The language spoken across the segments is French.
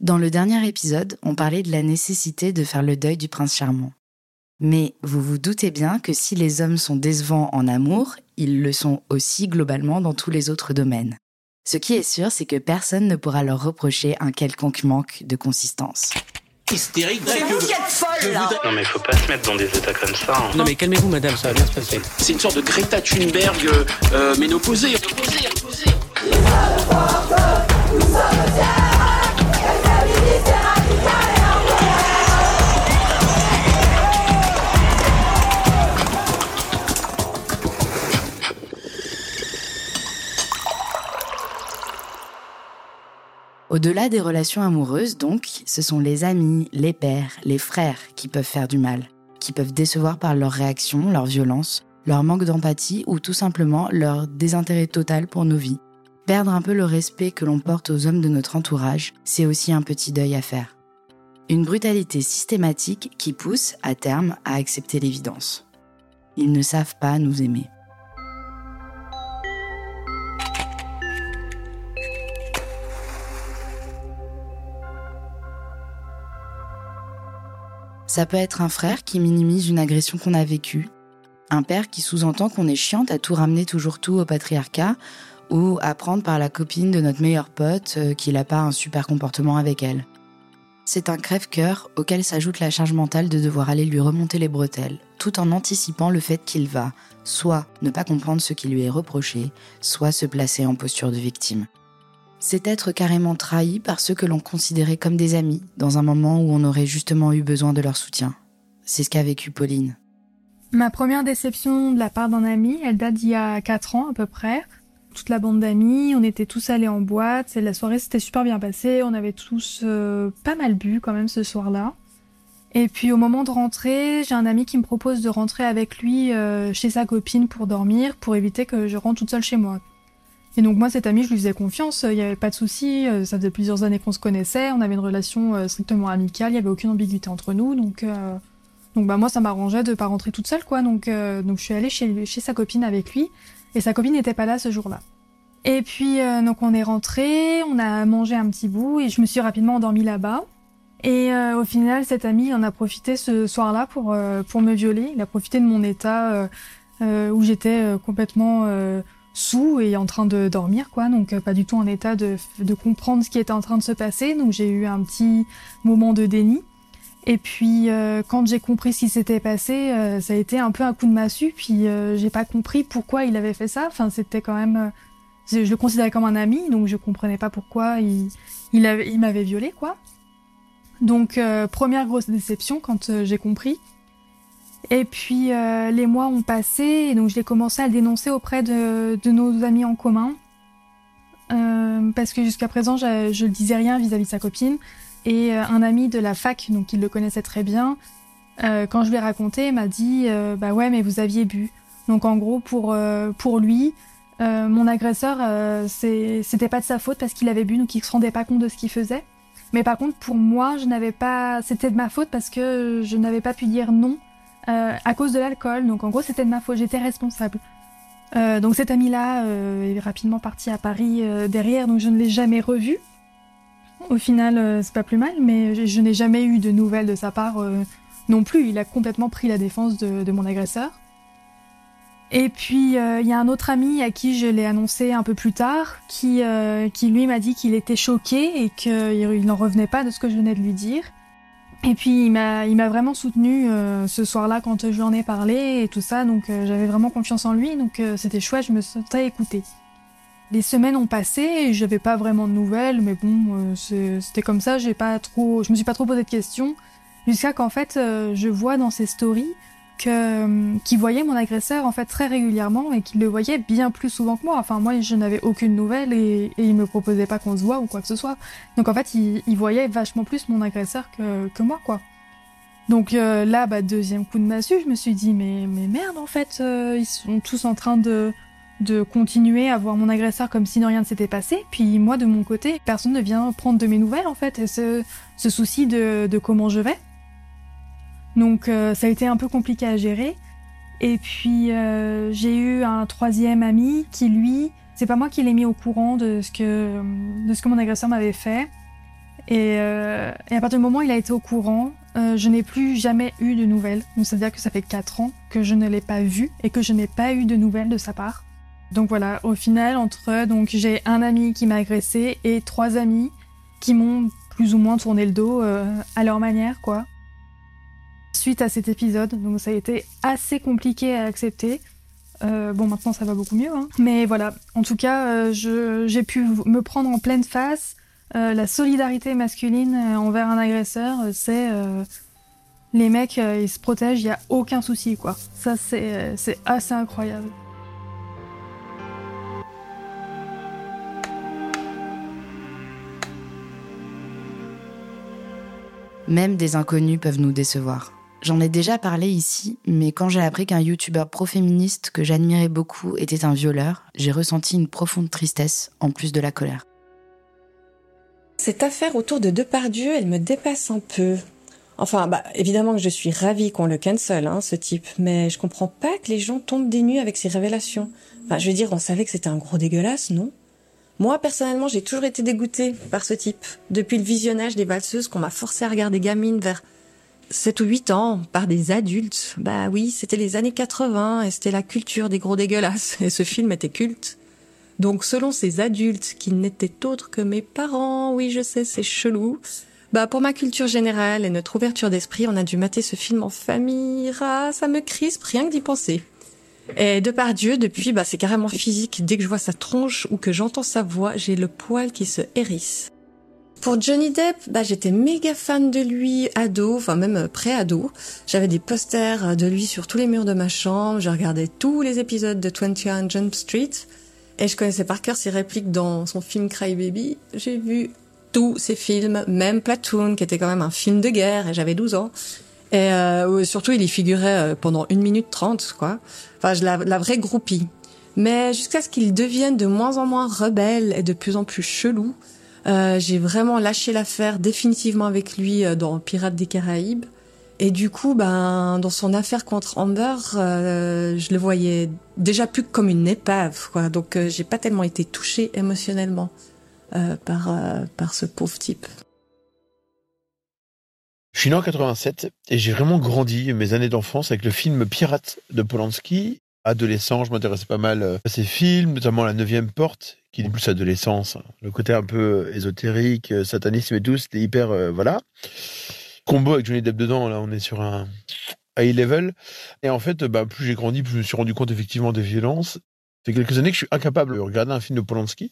Dans le dernier épisode, on parlait de la nécessité de faire le deuil du prince charmant. Mais vous vous doutez bien que si les hommes sont décevants en amour, ils le sont aussi globalement dans tous les autres domaines. Ce qui est sûr, c'est que personne ne pourra leur reprocher un quelconque manque de consistance. Hystérique, C'est vous qui êtes folle là Non mais faut pas se mettre dans des états comme ça. hein. Non mais calmez-vous madame, ça va bien se passer. C'est une sorte de Greta Thunberg euh, euh, ménopausée. Au-delà des relations amoureuses, donc, ce sont les amis, les pères, les frères qui peuvent faire du mal, qui peuvent décevoir par leurs réactions, leur violence, leur manque d'empathie ou tout simplement leur désintérêt total pour nos vies. Perdre un peu le respect que l'on porte aux hommes de notre entourage, c'est aussi un petit deuil à faire. Une brutalité systématique qui pousse, à terme, à accepter l'évidence. Ils ne savent pas nous aimer. Ça peut être un frère qui minimise une agression qu'on a vécue, un père qui sous-entend qu'on est chiante à tout ramener toujours tout au patriarcat, ou à prendre par la copine de notre meilleur pote euh, qu'il n'a pas un super comportement avec elle. C'est un crève-cœur auquel s'ajoute la charge mentale de devoir aller lui remonter les bretelles, tout en anticipant le fait qu'il va soit ne pas comprendre ce qui lui est reproché, soit se placer en posture de victime. C'est être carrément trahi par ceux que l'on considérait comme des amis, dans un moment où on aurait justement eu besoin de leur soutien. C'est ce qu'a vécu Pauline. Ma première déception de la part d'un ami, elle date d'il y a 4 ans à peu près. Toute la bande d'amis, on était tous allés en boîte, la soirée s'était super bien passée, on avait tous euh, pas mal bu quand même ce soir-là. Et puis au moment de rentrer, j'ai un ami qui me propose de rentrer avec lui euh, chez sa copine pour dormir, pour éviter que je rentre toute seule chez moi. Et donc moi, cet ami, je lui faisais confiance, il n'y avait pas de souci, euh, ça faisait plusieurs années qu'on se connaissait, on avait une relation strictement amicale, il n'y avait aucune ambiguïté entre nous, donc donc bah moi ça m'arrangeait de pas rentrer toute seule quoi, donc donc je suis allée chez chez sa copine avec lui, et sa copine n'était pas là ce jour-là. Et puis euh, donc on est rentré, on a mangé un petit bout et je me suis rapidement endormie là-bas. Et euh, au final, cet ami en a profité ce soir-là pour euh, pour me violer. Il a profité de mon état euh, euh, où j'étais euh, complètement sous et en train de dormir, quoi. Donc pas du tout en état de, de comprendre ce qui était en train de se passer. Donc j'ai eu un petit moment de déni. Et puis euh, quand j'ai compris ce qui s'était passé, euh, ça a été un peu un coup de massue. Puis euh, j'ai pas compris pourquoi il avait fait ça. Enfin c'était quand même, euh, je je le considérais comme un ami, donc je comprenais pas pourquoi il il, avait- il m'avait violé, quoi. Donc euh, première grosse déception quand euh, j'ai compris. Et puis les mois ont passé et donc j'ai commencé à le dénoncer auprès de, de nos amis en commun. Parce que jusqu'à présent je, je disais rien vis-à-vis de sa copine. Et euh, un ami de la fac, donc il le connaissait très bien, euh, quand je lui ai raconté, m'a dit euh, Bah ouais, mais vous aviez bu. Donc en gros, pour, pour lui, mon agresseur, c'était pas de sa faute parce qu'il avait bu, donc il se rendait pas compte de ce qu'il faisait. Mais par contre, pour moi, je n'avais pas. C'était de ma faute parce que je n'avais pas pu dire non à cause de l'alcool. Donc en gros, c'était de ma faute. J'étais responsable. Donc cet ami-là est rapidement parti à Paris derrière, donc je ne l'ai jamais revu. Au final, euh, c'est pas plus mal, mais je, n'ai jamais eu de nouvelles de sa part euh, non plus. Il a complètement pris la défense de, mon agresseur. Et puis euh, il y a un autre ami à qui je l'ai annoncé un peu plus tard, qui, qui lui m'a dit qu'il était choqué et qu'il n'en revenait pas de ce que je venais de lui dire. Et puis il m'a vraiment soutenu ce soir-là quand je lui en ai parlé et tout ça, donc j'avais vraiment confiance en lui, donc c'était chouette, je me sentais écoutée. Les semaines ont passé et j'avais pas vraiment de nouvelles, mais bon, euh, c'était comme ça, j'ai pas trop, je me suis pas trop posé de questions, jusqu'à qu'en fait euh, je vois dans ses stories que euh, qu'il voyait mon agresseur en fait très régulièrement et qu'il le voyait bien plus souvent que moi. Enfin moi je n'avais aucune nouvelle et, et il me proposait pas qu'on se voit ou quoi que ce soit. Donc en fait il, voyait vachement plus mon agresseur que, moi quoi. Donc là bah deuxième coup de massue, je me suis dit mais merde en fait ils sont tous en train de de continuer à voir mon agresseur comme si rien ne s'était passé. Puis moi de mon côté personne ne vient prendre de mes nouvelles en fait et ce souci de de comment je vais. Donc euh, ça a été un peu compliqué à gérer. Et puis euh, j'ai eu un troisième ami qui lui, c'est pas moi qui l'ai mis au courant de ce que de ce que mon agresseur m'avait fait. Et, euh, à partir du moment où il a été au courant, je n'ai plus jamais eu de nouvelles. Donc c'est-à-dire que ça fait 4 ans que je ne l'ai pas vu et que je n'ai pas eu de nouvelles de sa part. Donc voilà, au final, entre donc j'ai un ami qui m'a agressé et trois amis qui m'ont plus ou moins tourné le dos euh, à leur manière, quoi. Suite à cet épisode, donc ça a été assez compliqué à accepter. Euh, bon, maintenant ça va beaucoup mieux, hein. mais voilà. En tout cas, euh, j'ai pu me prendre en pleine face. La solidarité masculine envers un agresseur, c'est les mecs, ils se protègent, il y a aucun souci, quoi. Ça, c'est assez incroyable. Même des inconnus peuvent nous décevoir. J'en ai déjà parlé ici, mais quand j'ai appris qu'un youtubeur pro-féministe que j'admirais beaucoup était un violeur, j'ai ressenti une profonde tristesse en plus de la colère. Cette affaire autour de Depardieu, elle me dépasse un peu. Enfin, bah, évidemment que je suis ravie qu'on le cancel, hein, ce type, mais je comprends pas que les gens tombent des nues avec ces révélations. Enfin, je veux dire, on savait que c'était un gros dégueulasse, non? Moi, personnellement, j'ai toujours été dégoûtée par ce type. Depuis le visionnage des valseuses qu'on m'a forcé à regarder gamine vers 7 ou 8 ans par des adultes. Bah oui, c'était les années 80 et c'était la culture des gros dégueulasses. Et ce film était culte. Donc selon ces adultes qui n'étaient autres que mes parents, oui je sais c'est chelou, bah pour ma culture générale et notre ouverture d'esprit, on a dû mater ce film en famille. Ah, ça me crispe rien que d'y penser. Et de par Dieu, depuis, bah c'est carrément physique. Dès que je vois sa tronche ou que j'entends sa voix, j'ai le poil qui se hérisse. Pour Johnny Depp, bah, j'étais méga fan de lui ado, enfin même pré-ado. J'avais des posters de lui sur tous les murs de ma chambre. Je regardais tous les épisodes de 21 Jump Street. Et je connaissais par cœur ses répliques dans son film Cry Baby. J'ai vu tous ses films, même Platoon, qui était quand même un film de guerre, et j'avais 12 ans. Et euh, surtout, il y figurait euh, pendant une minute trente, quoi. Enfin, la, la vraie groupie. Mais jusqu'à ce qu'il devienne de moins en moins rebelle et de plus en plus chelou, euh, j'ai vraiment lâché l'affaire définitivement avec lui euh, dans Pirates des Caraïbes. Et du coup, ben, dans son affaire contre Amber, euh, je le voyais déjà plus comme une épave, quoi. Donc, euh, j'ai pas tellement été touchée émotionnellement euh, par euh, par ce pauvre type. Je suis né en 87 et j'ai vraiment grandi mes années d'enfance avec le film Pirate de Polanski. Adolescent, je m'intéressais pas mal à ces films, notamment La Neuvième Porte, qui est plus adolescence. Le côté un peu ésotérique, satanisme et tout, c'était hyper, euh, voilà. Combo avec Johnny Depp dedans, là, on est sur un high level. Et en fait, bah, plus j'ai grandi, plus je me suis rendu compte effectivement des violences. Ça fait quelques années que je suis incapable de regarder un film de Polanski.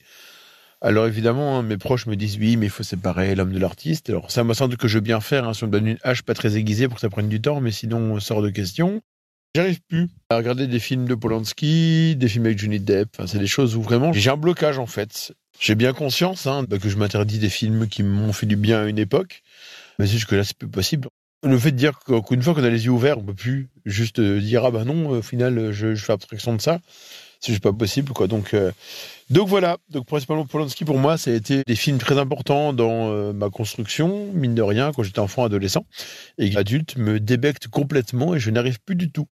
Alors évidemment, hein, mes proches me disent oui, mais il faut séparer l'homme de l'artiste. Alors ça me semble que je veux bien faire, hein, si on me donne une hache pas très aiguisée pour que ça prenne du temps, mais sinon on sort de question. J'arrive plus à regarder des films de Polanski, des films avec Johnny Depp. C'est des choses où vraiment j'ai un blocage en fait. J'ai bien conscience hein, bah, que je m'interdis des films qui m'ont fait du bien à une époque, mais c'est juste que là c'est plus possible. Le fait de dire qu'une fois qu'on a les yeux ouverts, on peut plus juste dire ah bah non, au final je fais abstraction de ça c'est juste pas possible quoi donc euh, donc voilà donc principalement Polanski pour moi ça a été des films très importants dans euh, ma construction mine de rien quand j'étais enfant adolescent et adulte me débecte complètement et je n'arrive plus du tout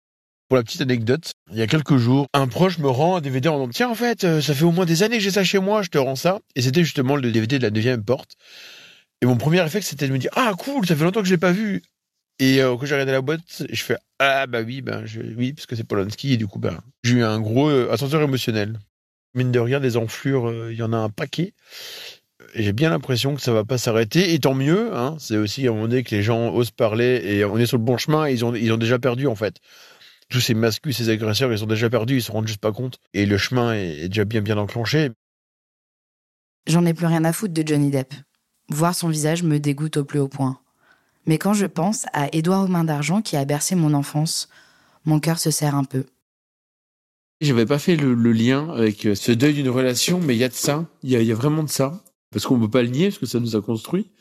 pour la petite anecdote, il y a quelques jours, un proche me rend un DVD en disant Tiens, en fait, euh, ça fait au moins des années que j'ai ça chez moi, je te rends ça. Et c'était justement le DVD de la neuvième porte. Et mon premier effet, c'était de me dire Ah, cool, ça fait longtemps que je l'ai pas vu. Et euh, quand j'ai regardé la boîte, je fais Ah, bah oui, ben, oui, parce que c'est Polanski. Et du coup, ben, j'ai eu un gros euh, ascenseur émotionnel. Mine de rien, des enflures, il euh, y en a un paquet. Et j'ai bien l'impression que ça va pas s'arrêter. Et tant mieux, hein, c'est aussi à un moment donné que les gens osent parler et on est sur le bon chemin. Ils ont, ils ont déjà perdu, en fait tous ces mascus, ces agresseurs, ils sont déjà perdus, ils se rendent juste pas compte. Et le chemin est, déjà bien bien enclenché. J'en ai plus rien à foutre de Johnny Depp. Voir son visage me dégoûte au plus haut point. Mais quand je pense à Édouard aux mains d'argent qui a bercé mon enfance, mon cœur se serre un peu. J'avais pas fait le, lien avec ce deuil d'une relation, mais il y a de ça, il y a, vraiment de ça. Parce qu'on peut pas le nier, parce que ça nous a construit.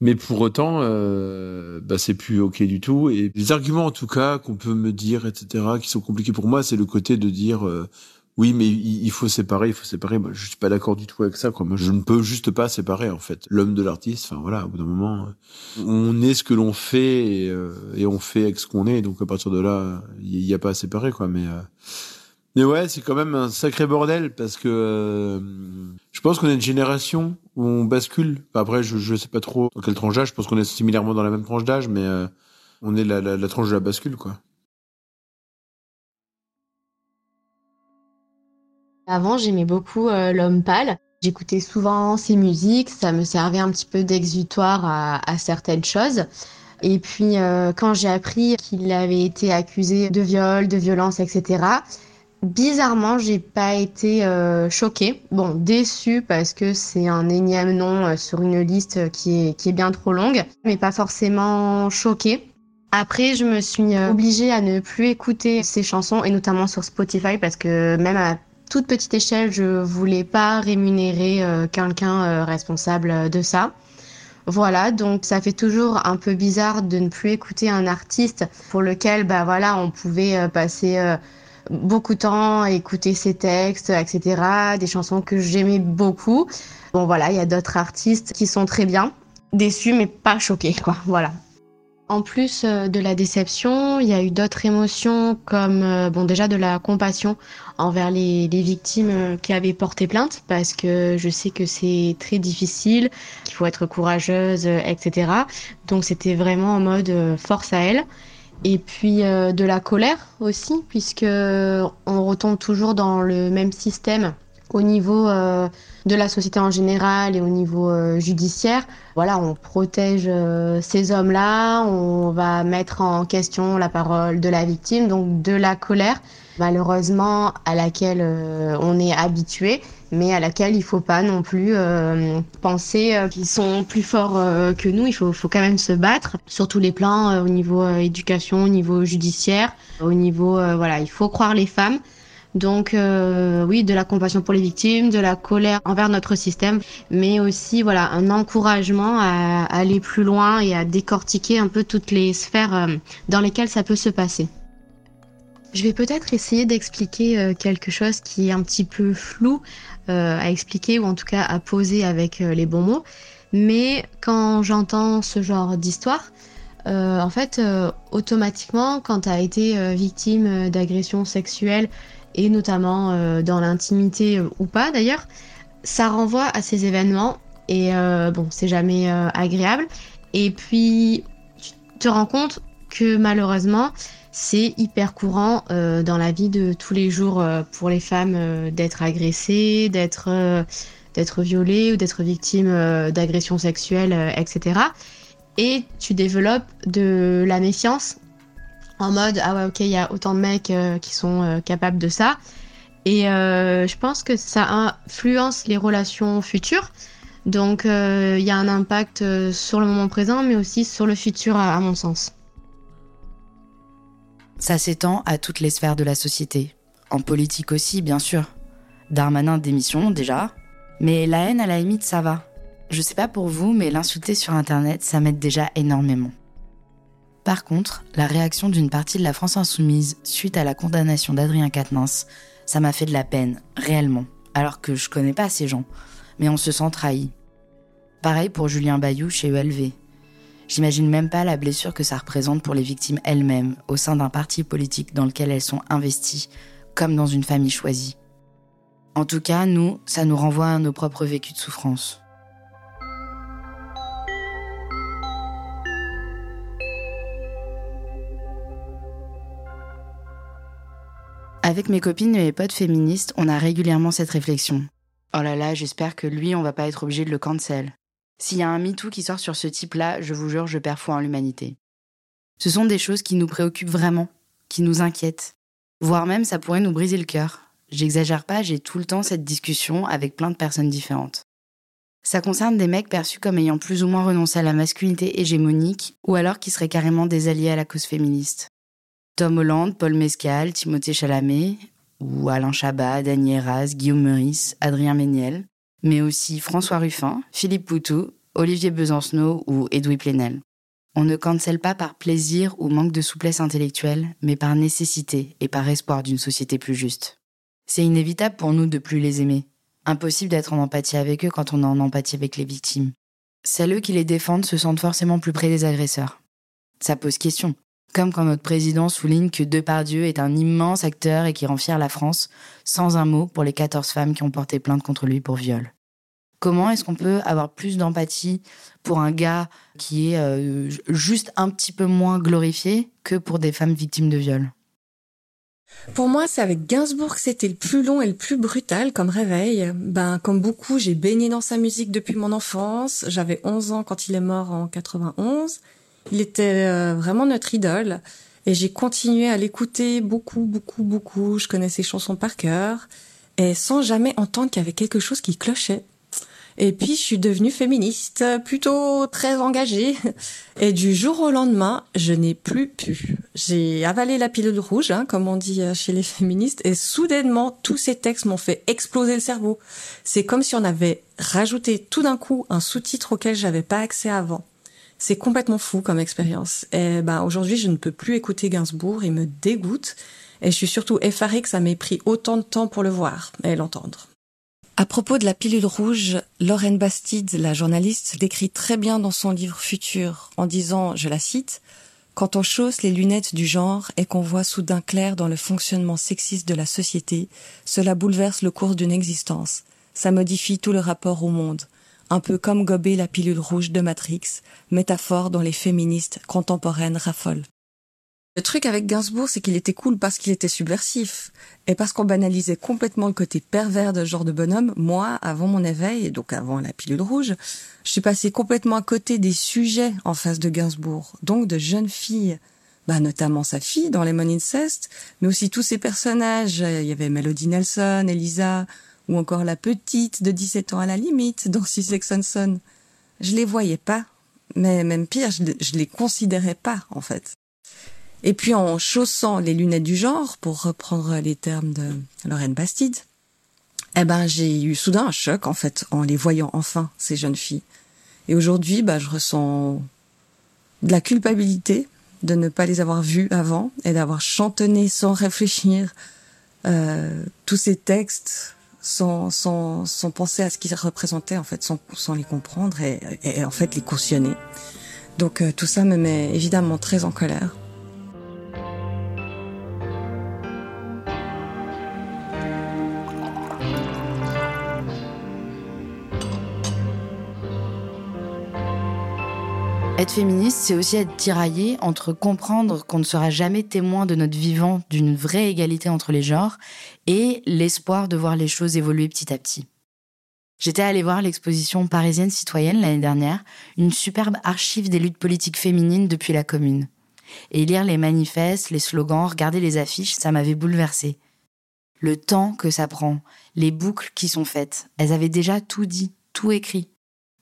Mais pour autant, euh, bah, c'est plus ok du tout. Et les arguments, en tout cas, qu'on peut me dire, etc., qui sont compliqués pour moi, c'est le côté de dire euh, oui, mais il faut séparer, il faut séparer. Je suis pas d'accord du tout avec ça. Quoi. Je ne peux juste pas séparer en fait l'homme de l'artiste. Enfin voilà, au bout d'un moment, on est ce que l'on fait et, euh, et, on fait avec ce qu'on est. Donc à partir de là, il n'y a pas à séparer quoi. Mais euh, mais ouais, c'est quand même un sacré bordel parce que euh, Je pense qu'on est une génération où on bascule. Après, je je sais pas trop dans quelle tranche d'âge. Je pense qu'on est similairement dans la même tranche d'âge, mais euh, on est la, la, la tranche de la bascule, quoi. Avant, j'aimais beaucoup euh, l'homme pâle. J'écoutais souvent ses musiques, ça me servait un petit peu d'exutoire à, certaines choses. Et puis, euh, quand j'ai appris qu'il avait été accusé de viol, de violence, etc., bizarrement, j'ai pas été euh, choquée. Bon, déçue parce que c'est un énième nom sur une liste qui est, qui est bien trop longue, mais pas forcément choquée. Après, je me suis obligée à ne plus écouter ses chansons, et notamment sur Spotify, parce que même à toute petite échelle, je voulais pas rémunérer euh, quelqu'un euh, responsable de ça. Voilà, donc ça fait toujours un peu bizarre de ne plus écouter un artiste pour lequel, bah voilà, on pouvait euh, passer beaucoup de temps à écouter ses textes, etc. Des chansons que j'aimais beaucoup. Bon voilà, il y a d'autres artistes qui sont très bien, déçus mais pas choqués, quoi. Voilà. En plus euh, de la déception, il y a eu d'autres émotions comme euh, bon déjà de la compassion envers les, victimes euh, qui avaient porté plainte parce que je sais que c'est très difficile, qu'il faut être courageuse, etc. Donc c'était vraiment en mode force à elle. Et puis de la colère aussi puisque on retombe toujours dans le même système au niveau euh, de la société en général et au niveau euh, judiciaire. Voilà, on protège euh, ces hommes-là, on va mettre en question la parole de la victime, donc de la colère, malheureusement à laquelle on est habitué, mais à laquelle il faut pas non plus penser qu'ils sont plus forts que nous. Il faut, quand même se battre sur tous les plans, au niveau éducation, au niveau judiciaire, au niveau voilà, il faut croire les femmes. Donc euh, oui, de la compassion pour les victimes, de la colère envers notre système, mais aussi voilà un encouragement à, aller plus loin et à décortiquer un peu toutes les sphères euh, dans lesquelles ça peut se passer. Je vais peut-être essayer d'expliquer euh, quelque chose qui est un petit peu flou à expliquer ou en tout cas à poser avec les bons mots. Mais quand j'entends ce genre d'histoire, en fait, automatiquement, quand tu as été victime d'agressions sexuelles et notamment euh, dans l'intimité euh, ou pas d'ailleurs, ça renvoie à ces événements et euh, bon, c'est jamais agréable. Et puis, tu te rends compte que malheureusement, c'est hyper courant dans la vie de tous les jours pour les femmes d'être agressées, d'être d'être violées ou d'être victimes d'agressions sexuelles, etc. Et tu développes de la méfiance en mode ah ouais ok il y a autant de mecs euh, qui sont euh, capables de ça et euh, je pense que ça influence les relations futures donc il y a un impact sur le moment présent mais aussi sur le futur à, à mon sens. Ça s'étend à toutes les sphères de la société. En politique aussi, bien sûr. Darmanin démission, déjà. Mais la haine, à la limite, ça va. Je sais pas pour vous, mais l'insulter sur Internet, ça m'aide déjà énormément. Par contre, la réaction d'une partie de la France insoumise suite à la condamnation d'Adrien Quatennens, ça m'a fait de la peine, réellement. Alors que je connais pas ces gens. Mais on se sent trahi. Pareil pour Julien Bayou chez ELV. J'imagine même pas la blessure que ça représente pour les victimes elles-mêmes, au sein d'un parti politique dans lequel elles sont investies, comme dans une famille choisie. En tout cas, nous, ça nous renvoie à nos propres vécus de souffrance. Avec mes copines et mes potes féministes, on a régulièrement cette réflexion. Oh là là, j'espère que lui, on va pas être obligé de le cancel. S'il y a un MeToo qui sort sur ce type-là, je vous jure, je perds foi en l'humanité. Ce sont des choses qui nous préoccupent vraiment, qui nous inquiètent. Voire même, ça pourrait nous briser le cœur. J'exagère pas, j'ai tout le temps cette discussion avec plein de personnes différentes. Ça concerne des mecs perçus comme ayant plus ou moins renoncé à la masculinité hégémonique, ou alors qui seraient carrément des alliés à la cause féministe. Tom Holland, Paul Mescal, Timothée Chalamet, ou Alain Chabat, Dany Eraz, Guillaume Meurice, Adrien Méniel, mais aussi François Ruffin, Philippe Poutou, Olivier Besancenot ou Edoui Plenel. On ne cancelle pas par plaisir ou manque de souplesse intellectuelle, mais par nécessité et par espoir d'une société plus juste. C'est inévitable pour nous de plus les aimer. Impossible d'être en empathie avec eux quand on est en empathie avec les victimes. Celles qui les défendent se sentent forcément plus près des agresseurs. Ça pose question. Comme quand notre président souligne que Depardieu est un immense acteur et qui rend fier la France, sans un mot pour les 14 femmes qui ont porté plainte contre lui pour viol. Comment est-ce qu'on peut avoir plus d'empathie pour un gars qui est euh, juste un petit peu moins glorifié que pour des femmes victimes de viol? Pour moi, c'est avec Gainsbourg que c'était le plus long et le plus brutal comme réveil. Ben, comme beaucoup, j'ai baigné dans sa musique depuis mon enfance. J'avais 11 ans quand il est mort en 91. Il était euh, vraiment notre idole. Et j'ai continué à l'écouter beaucoup, beaucoup, beaucoup. Je connais ses chansons par cœur. Et sans jamais entendre qu'il y avait quelque chose qui clochait. Et puis, je suis devenue féministe, plutôt très engagée. Et du jour au lendemain, je n'ai plus pu. J'ai avalé la pilule rouge, hein, comme on dit euh, chez les féministes, et soudainement, tous ces textes m'ont fait exploser le cerveau. C'est comme si on avait rajouté tout d'un coup un sous-titre auquel j'avais pas accès avant. C'est complètement fou comme expérience. Et ben, aujourd'hui, je ne peux plus écouter Gainsbourg, il me dégoûte. Et je suis surtout effarée que ça m'ait pris autant de temps pour le voir et l'entendre. À propos de la pilule rouge, Lorraine Bastide, la journaliste, décrit très bien dans son livre Futur en disant, je la cite, quand on chausse les lunettes du genre et qu'on voit soudain clair dans le fonctionnement sexiste de la société, cela bouleverse le cours d'une existence. Ça modifie tout le rapport au monde. Un peu comme gober la pilule rouge de Matrix, métaphore dont les féministes contemporaines raffolent. Le truc avec Gainsbourg, c'est qu'il était cool parce qu'il était subversif. Et parce qu'on banalisait complètement le côté pervers de ce genre de bonhomme, moi, avant mon éveil, donc avant la pilule rouge, je suis passée complètement à côté des sujets en face de Gainsbourg. Donc de jeunes filles, bah, notamment sa fille dans Lemon Incest, mais aussi tous ces personnages. Il y avait Melody Nelson, Elisa, ou encore la petite de 17 ans à la limite dans Sussex Son. Je les voyais pas. Mais même pire, je, je les considérais pas, en fait. Et puis en chaussant les lunettes du genre, pour reprendre les termes de Lorraine Bastide, eh ben j'ai eu soudain un choc en fait en les voyant enfin ces jeunes filles. Et aujourd'hui, bah je ressens de la culpabilité de ne pas les avoir vues avant et d'avoir chantonné sans réfléchir euh, tous ces textes sans, sans, sans penser à ce qu'ils représentaient en fait, sans, sans les comprendre et, et, en fait les cautionner. Donc euh, tout ça me met évidemment très en colère. Être féministe, c'est aussi être tiraillé entre comprendre qu'on ne sera jamais témoin de notre vivant d'une vraie égalité entre les genres et l'espoir de voir les choses évoluer petit à petit. J'étais allée voir l'exposition parisienne citoyenne l'année dernière, une superbe archive des luttes politiques féminines depuis la commune. Et lire les manifestes, les slogans, regarder les affiches, ça m'avait bouleversée. Le temps que ça prend, les boucles qui sont faites, elles avaient déjà tout dit, tout écrit.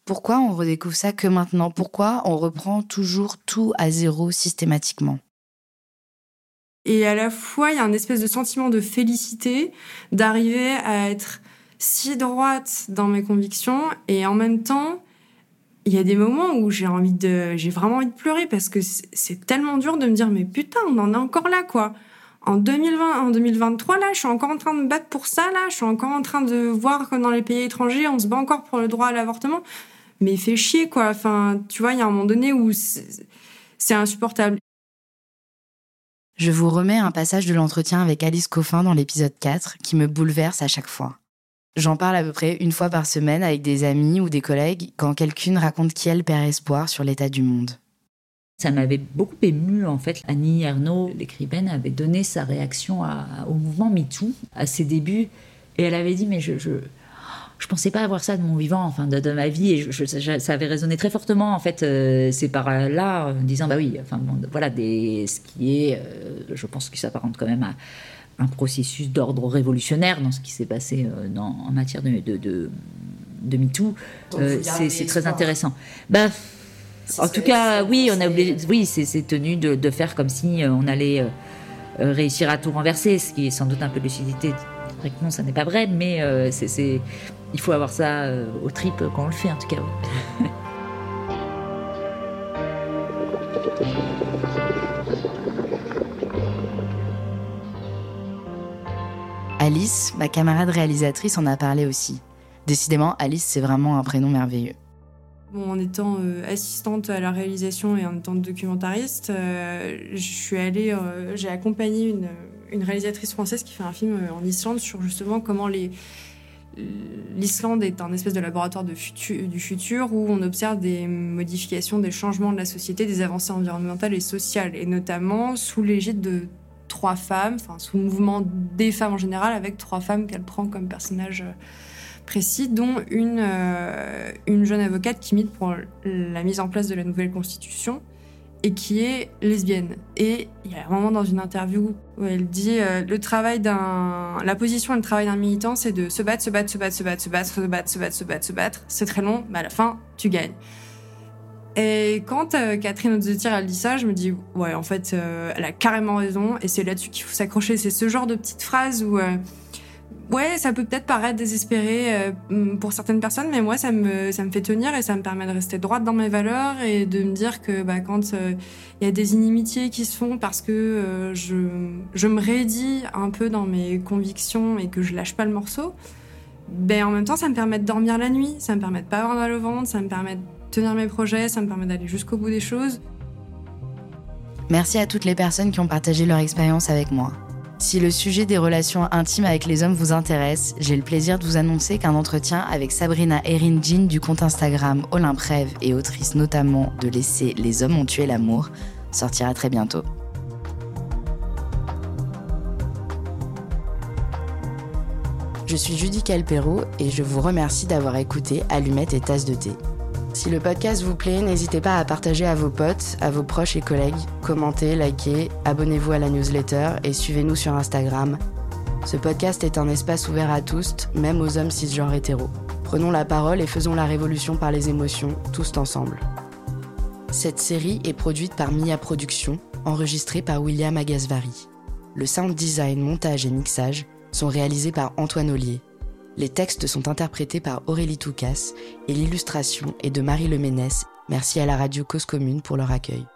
Pourquoi on redécouvre ça que maintenant? Pourquoi on reprend toujours tout à zéro systématiquement? Et à la fois, il y a un espèce de sentiment de félicité d'arriver à être si droite dans mes convictions et en même temps, il y a des moments où j'ai envie de, j'ai vraiment envie de pleurer parce que c'est tellement dur de me dire mais putain, on en est encore là quoi. En 2020, en 2023 là, je suis encore en train de me battre pour ça là, je suis encore en train de voir que dans les pays étrangers, on se bat encore pour le droit à l'avortement mais fait chier, quoi. Enfin, tu vois, il y a un moment donné où c'est insupportable. Je vous remets un passage de l'entretien avec Alice Coffin dans l'épisode 4 qui me bouleverse à chaque fois. J'en parle à peu près une fois par semaine avec des amis ou des collègues quand quelqu'une raconte qui elle perd espoir sur l'état du monde. Ça m'avait beaucoup ému en fait. Annie Ernaux, l'écrivaine, avait donné sa réaction au mouvement MeToo à ses débuts et elle avait dit mais je, je je pensais pas avoir ça de mon vivant, enfin de, ma vie, et je, ça avait résonné très fortement en fait. Euh, c'est par là, en disant bah oui, enfin voilà, des, ce qui est, euh, je pense que ça s'apparente quand même à un processus d'ordre révolutionnaire dans ce qui s'est passé euh, dans, en matière de, de, de, de MeToo. c'est très intéressant. Bah, en tout cas, oui, on a oui, c'est tenu de, de, faire comme si on allait réussir à tout renverser, ce qui est sans doute un peu lucidité. Non, ça n'est pas vrai, mais c'est il faut avoir ça euh, au trip quand on le fait, en tout cas. Alice, ma camarade réalisatrice, en a parlé aussi. Décidément, Alice, c'est vraiment un prénom merveilleux. en étant euh, assistante à la réalisation et en étant documentariste, euh, je suis allée, j'ai accompagné une, une, réalisatrice française qui fait un film en Islande sur justement comment l'Islande est un espèce de laboratoire du futur où on observe des modifications, des changements de la société, des avancées environnementales et sociales, et notamment sous l'égide de trois femmes, enfin sous le mouvement des femmes en général, avec trois femmes qu'elle prend comme personnage euh, précis, dont une, euh, une jeune avocate qui milite pour la mise en place de la nouvelle constitution et qui est lesbienne. Et il y a un moment dans une interview où elle dit euh, le travail d'un, la position et le travail d'un militant, c'est de se battre, se battre, se battre, se battre, se battre, se battre, se battre, se battre, se battre. C'est très long, mais à la fin, tu gagnes. Et quand euh, Catherine Odzetier elle dit ça, je me dis ouais, en fait, euh, elle a carrément raison. Et c'est là-dessus qu'il faut s'accrocher. C'est ce genre de petites phrases où ouais, ça peut peut-être paraître désespéré euh, pour certaines personnes, mais moi, ça me, ça me fait tenir et ça me permet de rester droite dans mes valeurs et de me dire que bah, quand euh, il y a des inimitiés qui se font parce que euh, je, je me raidis un peu dans mes convictions et que je lâche pas le morceau, ben, en même temps, ça me permet de dormir la nuit, ça me permet de pas avoir mal au ventre, ça me permet de tenir mes projets, ça me permet d'aller jusqu'au bout des choses. Merci à toutes les personnes qui ont partagé leur expérience avec moi. Si le sujet des relations intimes avec les hommes vous intéresse, j'ai le plaisir de vous annoncer qu'un entretien avec Sabrina Erin Jean du compte Instagram Olymprève et autrice notamment de Laisser Les hommes ont tué l'amour sortira très bientôt. Je suis Judy Calpero et je vous remercie d'avoir écouté Allumettes et Tasse de thé. Si le podcast vous plaît, n'hésitez pas à partager à vos potes, à vos proches et collègues, commentez, likez, abonnez-vous à la newsletter et suivez-nous sur Instagram. Ce podcast est un espace ouvert à tous, même aux hommes cisgenres hétéros. Prenons la parole et faisons la révolution par les émotions, tous ensemble. Cette série est produite par Mia Productions, enregistrée par William Agasvari. Le sound design, montage et mixage sont réalisés par Antoine Ollier. Les textes sont interprétés par Aurélie Toucas et l'illustration est de Marie Leménès. Merci à la radio Cause Commune pour leur accueil.